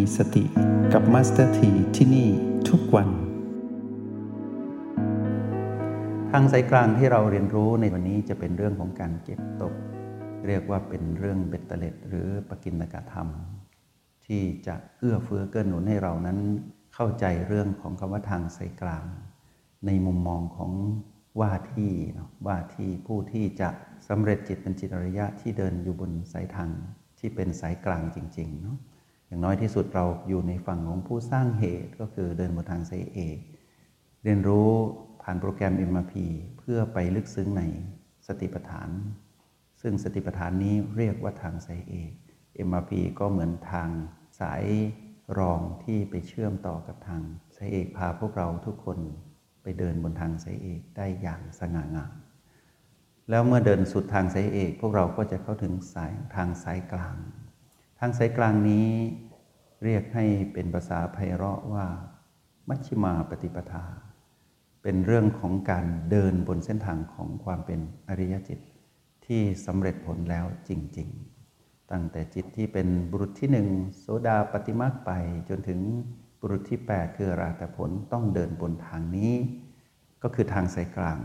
มีสติกับมาสเตอร์ทีที่นี่ทุกวัน ทางสายกลางที่เราเรียนรู้ในวันนี้จะเป็นเรื่องของการเก็บตก เรียกว่าเป็นเรื่องเบ็ดเตล็ด หรือปกินกธรรม ที่จะเอื้อเฟื้อเกื้อหนุนให้เรานั้น เข้าใจเรื่องของคำว่าทางสายกลาง ในมุมมองของว่าที่ว่าที่ผู้ที่จะสำเร็จจิตเป็นจิตอริยะที่เดินอยู่บนสายทางที่เป็นสายกลางจริงๆเนาะ อย่างน้อยที่สุดเราอยู่ในฝั่งของผู้สร้างเหตุก็คือเดินบนทางสายเอกเรียนรู้ผ่านโปรแกรม MRP เพื่อไปลึกซึ้งในสติปัฏฐาน ซึ่งสติปัฏฐานนี้เรียกว่าทางสายเอก MRP ก็เหมือนทางสายรองที่ไปเชื่อมต่อกับทางสายเอกพาพวกเราทุกคนไปเดินบนทางสายเอกได้อย่างสง่างามแล้วเมื่อเดินสุดทางสายเอก พวกเราก็จะเข้าถึงสายทางสายกลาง ทางสายกลางนี้เรียกให้เป็นภาษาไพเราะว่า มัชฌิมาปฏิปทา เป็นเรื่องของการเดินบนเส้นทางของความเป็นอริยจิต ที่สำเร็จผลแล้วจริง ๆ ตั้งแต่จิตที่เป็นบุรุษที่หนึ่งโสดาปฏิมาไปจนถึงบุรุษที่ 8 คือราตผลต้องเดินบนทางนี้ ก็คือทางสายกลาง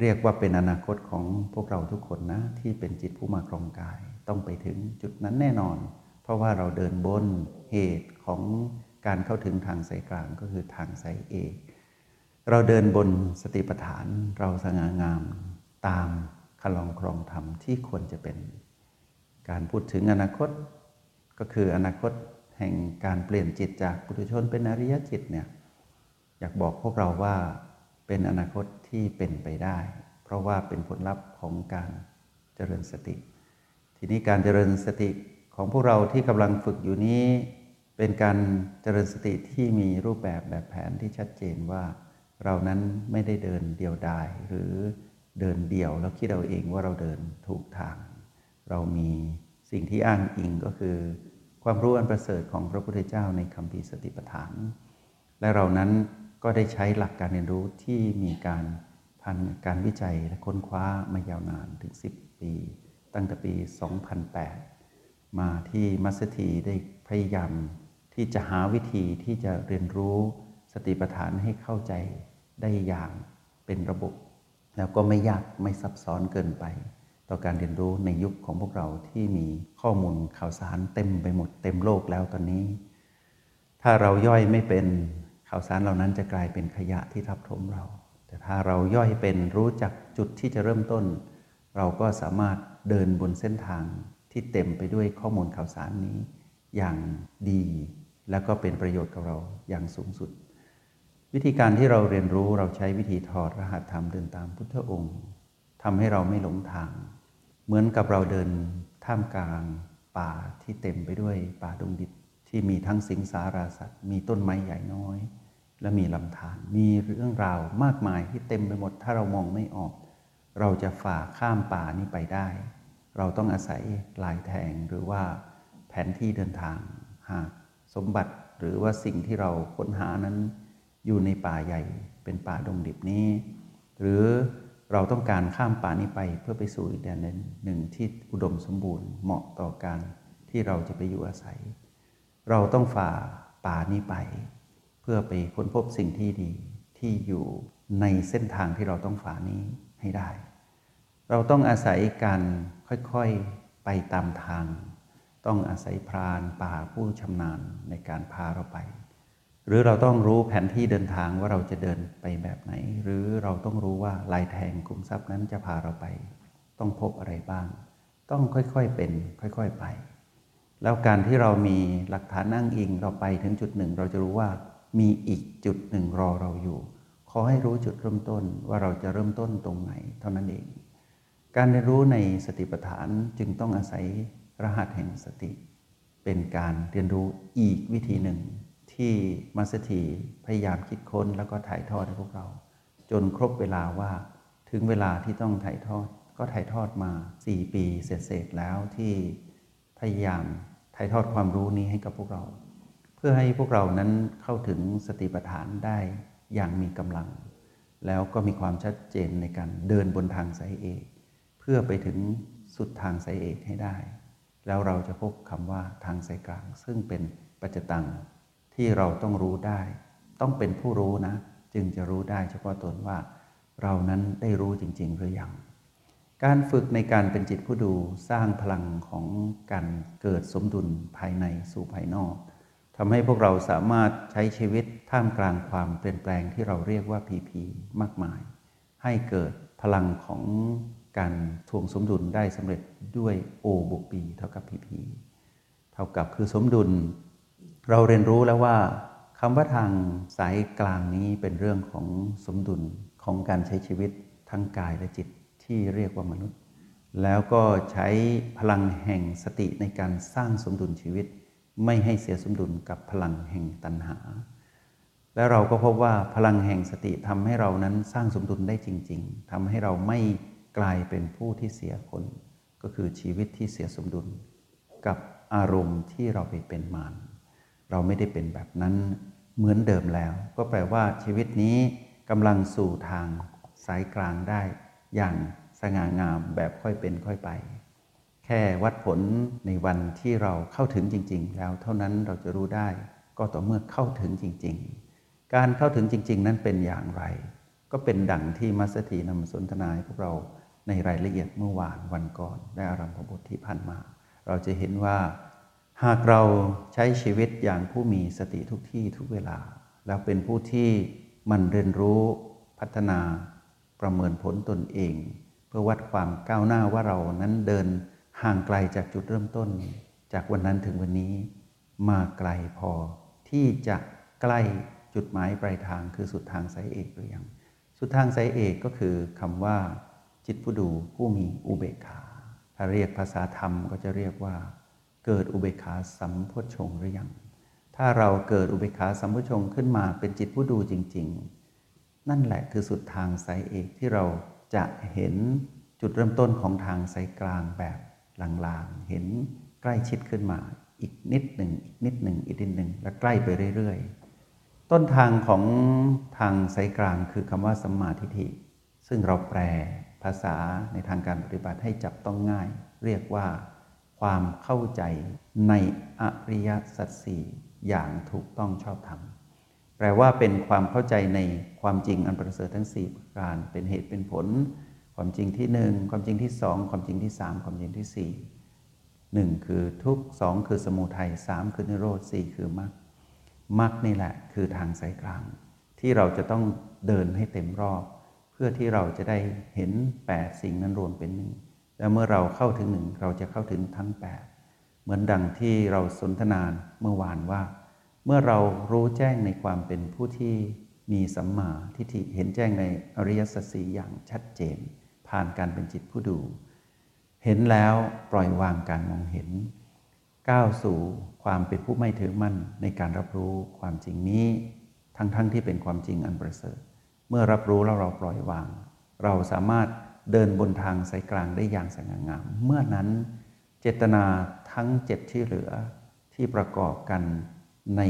เรียกว่าเป็นอนาคตของพวกเราทุกคนนะ ที่เป็นจิตผู้มาครองกาย ต้องไปถึงจุดนั้นแน่นอน เพราะว่าเราเดินบนเหตุของการเข้าถึงทางสายกลางก็คือทางสายเอกเราเดินบนสติปัฏฐานเราสง่างามตามคลองครองธรรมที่ควรจะเป็น การพูดถึงอนาคตก็คืออนาคตแห่งการเปลี่ยนจิตจากปุถุชนเป็นอริยจิตเนี่ยอยากบอกพวกเราว่าเป็นอนาคตที่เป็นไปได้ เพราะว่าเป็นผลลัพธ์ของการเจริญสติ ทีนี้การเจริญสติของพวกเราที่กำลังฝึกอยู่นี้ เป็นการเจริญสติที่มีรูปแบบแบบแผนที่ชัดเจนว่า เรานั้นไม่ได้เดินเดียวดาย หรือเดินเดี่ยวแล้วคิดเอาเองว่าเราเดินถูกทาง เรามีสิ่งที่อ้างอิงก็คือ ความรู้อันประเสริฐของพระพุทธเจ้าในคำพีสติปัฏฐาน และเรานั้นก็ได้ใช้หลักการเรียนรู้ที่มีการพันการวิจัยและค้นคว้ามายาวนานถึง 10 ปี ตั้งแต่ปี 2008 มาที่มัสถีได้พยายามที่จะหาวิธีที่จะเรียนรู้สติปัฏฐานให้เข้าใจได้อย่างเป็นระบบ แล้วก็ไม่ยากไม่ซับซ้อนเกินไป ต่อการเรียนรู้ในยุคของพวกเราที่มีข้อมูลข่าวสารเต็มไปหมดเต็มโลกแล้วตอนนี้ ถ้าเราย่อยไม่เป็นข่าวสารเหล่านั้นจะกลายเป็นขยะที่ทับถมเรา แต่ถ้าเราย่อยเป็นรู้จักจุดที่จะเริ่มต้น เราก็สามารถ เดินบนเส้นทางที่เต็มไปด้วยข้อมูลข่าวสารนี้ อย่างดี แล้วก็เป็นประโยชน์กับเราอย่างสูงสุด วิธีการที่เราเรียนรู้เราใช้วิธีถอดรหัสธรรมเดินตามพุทธองค์ทำให้เราไม่หลงทาง เหมือนกับเราเดินท่ามกลางป่าที่เต็มไปด้วยป่าดงดิบที่มีทั้งสิงสาราสัตว์ มีต้นไม้ใหญ่น้อย และมีลำธารมีเรื่องราวมากมายที่เต็มไปหมด ถ้าเรามองไม่ออก เราจะฝ่าข้ามป่านี้ไปได้ เราต้องอาศัยลายแทงหรือว่าแผนที่เดินทาง หากสมบัติหรือว่าสิ่งที่เราค้นหานั้น อยู่ในป่าใหญ่เป็นป่าดงดิบนี้ หรือเราต้องการข้ามป่านี้ไปเพื่อไปสู่อีกแดนหนึ่งที่อุดมสมบูรณ์เหมาะต่อการที่เราจะไปอยู่อาศัย เราต้องฝ่าป่านี้ไป เพื่อไปค้นพบสิ่งที่ดีที่อยู่ในเส้นทางที่เราต้องฝ่านี้ให้ได้ เราต้องอาศัยการค่อยๆไปตามทาง ต้องอาศัยพรานป่าผู้ชำนาญในการพาเราไป หรือเราต้องรู้แผนที่เดินทางว่าเราจะเดินไปแบบไหน หรือเราต้องรู้ว่าลายแทงกลุ่มทรัพย์นั้นจะพาเราไป ต้องพบอะไรบ้าง ต้องค่อยๆเป็น ค่อย ๆไป แล้วการที่เรามีหลักฐานนั่งอิงเราไปถึงจุดหนึ่ง เราจะรู้ว่ามีอีกจุดหนึ่งรอเราอยู่ ขอให้รู้จุดเริ่มต้นว่าเราจะเริ่มต้นตรงไหน เท่านั้นเอง การเรียนรู้ในสติปัฏฐานจึงต้องอาศัยรหัสแห่งสติ เป็นการเรียนรู้อีกวิธีหนึ่ง ที่มัสถีพยายามคิดค้นแล้วก็ถ่ายทอดให้พวกเรา จนครบเวลาว่าถึงเวลาที่ต้องถ่ายทอด ก็ถ่ายทอดมา 4 ปีเสร็จแล้วที่พยายามถ่ายทอดความรู้นี้ให้กับพวกเรา เพื่อให้พวกเรานั้นเข้าถึงสติปัฏฐานได้อย่างมีกำลัง แล้วก็มีความชัดเจนในการเดินบนทางสายเอก พื่อไปถึงสุดทางสายเอกให้ได้ แล้วเราจะพบคำว่าทางสายกลาง ซึ่งเป็นปัจจตังที่เราต้องรู้ได้ ต้องเป็นผู้รู้นะ จึงจะรู้ได้เฉพาะตนว่า เรานั้นได้รู้จริง ๆ หรือยังการฝึกในการเป็นจิตผู้ดูสร้างพลังของการเกิดสมดุลภายในสู่ภายนอกทำให้พวกเราสามารถใช้ชีวิตท่ามกลางความเปลี่ยนแปลงที่เราเรียกว่าพีพีมากมาย ให้เกิดพลังของ การทวงสมดุลได้สำเร็จด้วย O บวก B เท่ากับ PP เท่ากับคือสมดุล เราเรียนรู้แล้วว่าคำว่าทางสายกลางนี้เป็นเรื่องของสมดุลของการใช้ชีวิตทั้งกายและจิตที่เรียกว่ามนุษย์ แล้วก็ใช้พลังแห่งสติในการสร้างสมดุลชีวิต ไม่ให้เสียสมดุลกับพลังแห่งตัณหา และเราก็พบว่าพลังแห่งสติทำให้เรานั้นสร้างสมดุลได้จริง ๆทำให้เราไม่ กลายเป็นผู้ที่เสียคน ก็คือชีวิตที่เสียสมดุล กับอารมณ์ที่เราไปเป็นมารเราไม่ได้เป็นแบบนั้นเหมือนเดิมแล้ว ก็แปลว่าชีวิตนี้กำลังสู่ทางสายกลางได้ อย่างสง่างามแบบค่อยเป็นค่อยไป แค่วัดผลในวันที่เราเข้าถึงจริง ๆ แล้วเท่านั้นเราจะรู้ได้ ก็ต่อเมื่อเข้าถึงจริง ๆ การเข้าถึงจริง ๆ นั้นเป็นอย่างไร ก็เป็นดังที่มัสถีนำสนทนาพวกเรา ในรายละเอียดเมื่อวานวันก่อนได้อารัมพบทที่ผ่านมา เราจะเห็นว่า หากเราใช้ชีวิตอย่างผู้มีสติทุกที่ทุกเวลา แล้วเป็นผู้ที่มันเรียนรู้พัฒนาประเมินผลตนเอง เพื่อวัดความก้าวหน้าว่าเรานั้นเดินห่างไกลจากจุดเริ่มต้น จากวันนั้นถึงวันนี้ มาไกลพอที่จะใกล้จุดหมายปลายทางคือสุดทางสายเอกหรือยังสุดทางสายเอกก็คือคำว่า จิตผู้ดูผู้มีอุเบกขา ถ้าเรียกภาษาธรรมก็จะเรียกว่า เกิดอุเบกขาสัมพุทชงหรือยัง ถ้าเราเกิดอุเบกขาสัมพุทชงขึ้นมาเป็นจิตผู้ดูจริง ๆ นั่นแหละคือสุดทางสายเอกที่เราจะเห็นจุดเริ่มต้นของทางสายกลางแบบลางๆ เห็นใกล้ชิดขึ้นมา อีกนิดหนึ่งอีกนิดหนึ่งอีกนิดหนึ่งและใกล้ไปเรื่อย ๆ ต้นทางของทางสายกลางคือคำว่าสัมมาทิฏฐิ ซึ่งเราแปล ภาษาในทางการปฏิบัติให้จับต้องง่าย เรียกว่า ความเข้าใจในอริยสัจสี่อย่างถูกต้องชอบธรรมแปลว่าเป็นความเข้าใจในความจริงอันประเสริฐทั้ง 4 ประการ เป็นเหตุเป็นผล ความจริงที่หนึ่งความจริงที่สองความจริงที่สามความจริงที่สี่หนึ่งคือทุกสองคือสมุทัยสามคือนิโรธสี่คือมรรคมรรคนี่แหละคือทางสายกลาง ที่เราจะต้องเดินให้เต็มรอบ พื่อที่เราจะได้เห็น 8 สิ่งนั้นรวมเป็นหนึ่งและเมื่อเราเข้าถึงหนึ่งเราจะเข้าถึงทั้ง 8 เหมือนดังที่เราสนทนานเมื่อวานว่า เมื่อเรารู้แจ้งในความเป็นผู้ที่มีสัมมาทิฏฐิเห็นแจ้งในอริยสัจสีอย่างชัดเจน ผ่านการเป็นจิตผู้ดู เห็นแล้วปล่อยวางการมองเห็น ก้าวสู่ความเป็นผู้ไม่ถือมั่นในการรับรู้ความจริงนี้ ทั้งๆทที่เป็นความจริงอันประเสริฐ เมื่อรับรู้แล้วเราปล่อยวาง เราสามารถเดินบนทางสายกลางได้อย่างสง่างาม เมื่อนั้นเจตนาทั้งเจ็ดที่เหลือที่ประกอบกันใน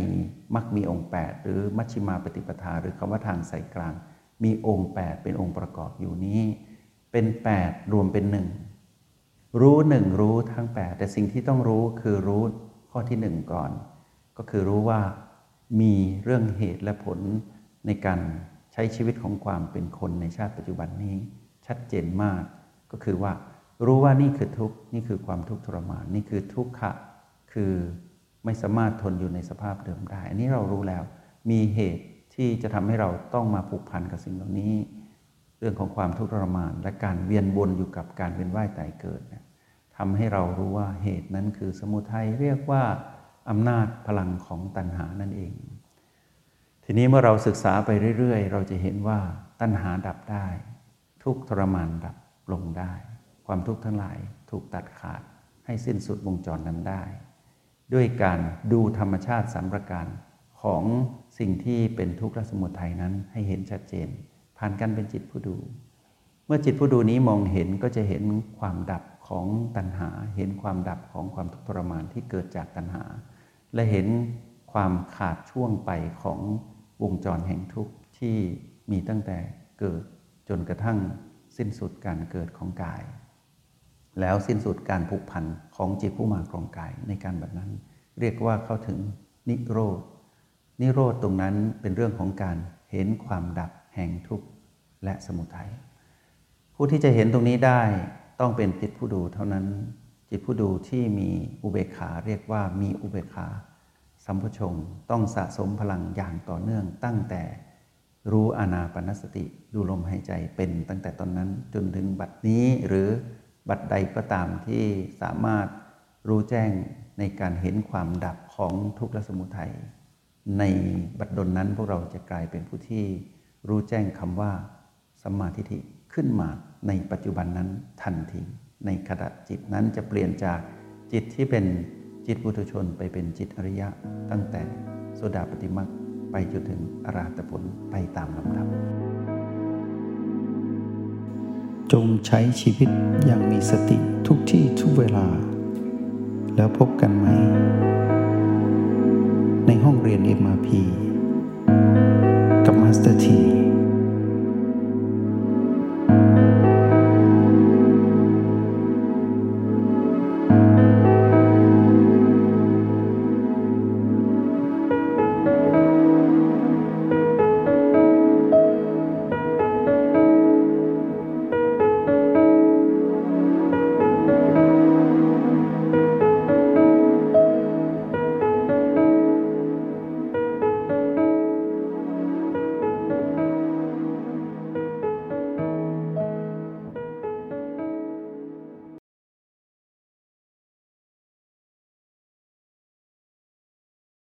มักมีองค์ 8 หรือมัชฌิมาปฏิปทา หรือคำว่าทางสายกลาง มีองค์ 8 เป็นองค์ประกอบอยู่นี้ เป็น 8 รวมเป็นหนึ่งรู้หนึ่งรู้ทั้ง 8 แต่สิ่งที่ต้องรู้คือรู้ข้อที่หนึ่งก่อน ก็คือรู้ว่ามีเรื่องเหตุและผลในการ ช้ชีวิตของความเป็นคนในชาติปัจจุบันนี้ ชัดเจนมากก็คือว่า รู้ว่านี่คือทุกข์นี่คือความทุกข์ทรมานนี่คือทุกขะคือไม่สามารถทนอยู่ในสภาพเดิมได้ อันนี้เรารู้แล้วมีเหตุที่จะทำให้เราต้องมาผูกพันกับสิ่งเหล่านี้ เรื่องของความทุกข์ทรมาน และการเวียนวนอยู่กับการเวียนว่ายตายเกิดเนี่ยทำให้เรารู้ว่าเหตุนั้นคือสมุทัยเรียกว่าอำนาจพลังของตัณหานั่นเอง ทีนี้เมื่อเราศึกษาไปเรื่อยๆ เราจะเห็นว่าตัณหาดับได้ ทุกทรมานดับลงได้ ความทุกข์ทั้งหลายถูกตัดขาดให้สิ้นสุดวงจรนั้นได้ ด้วยการดูธรรมชาติสามประการของสิ่งที่เป็นทุกข์และสมุทัยนั้นให้เห็นชัดเจน ผ่านกันเป็นจิตผู้ดู เมื่อจิตผู้ดูนี้มองเห็นก็จะเห็นความดับของตัณหา เห็นความดับของความทุกข์ทรมานที่เกิดจากตัณหา และเห็นความขาดช่วงไปของ วงจรแห่งทุกข์ที่มีตั้งแต่เกิดจนกระทั่งสิ้นสุดการเกิดของกาย แล้วสิ้นสุดการผูกพันของจิตผู้มาครองกายในการแบบนั้น เรียกว่าเข้าถึงนิโรธนิโรธตรงนั้นเป็นเรื่องของการเห็นความดับแห่งทุกข์และสมุทัยผู้ที่จะเห็นตรงนี้ได้ต้องเป็นจิตผู้ดูเท่านั้นจิตผู้ดูที่มีอุเบกขาเรียกว่ามีอุเบกขา สัมพชงต้องสะสมพลังอย่างต่อเนื่องตั้งแต่รู้อานาปนสติดูลมหายใจเป็นตั้งแต่ตอนนั้นจนถึงบัดนี้หรือบัดใดก็ตามที่สามารถรู้แจ้งในการเห็นความดับของทุกขและสมุทัยในบัดดลนั้นพวกเราจะกลายเป็นผู้ที่รู้แจ้งคำว่าสัมมาทิฏฐิขึ้นมาในปัจจุบันนั้นทันที ในขณะจิตนั้นจะเปลี่ยนจากจิตที่เป็น จิตปุถุชนไปเป็นจิตอริยะ ตั้งแต่โสดาปฏิมักไปจนถึงอรหัตผลไปตามลำดับ จงใช้ชีวิตอย่างมีสติทุกที่ทุกเวลา แล้วพบกันใหม่ ในห้องเรียน MRP กับมาสเตอร์ที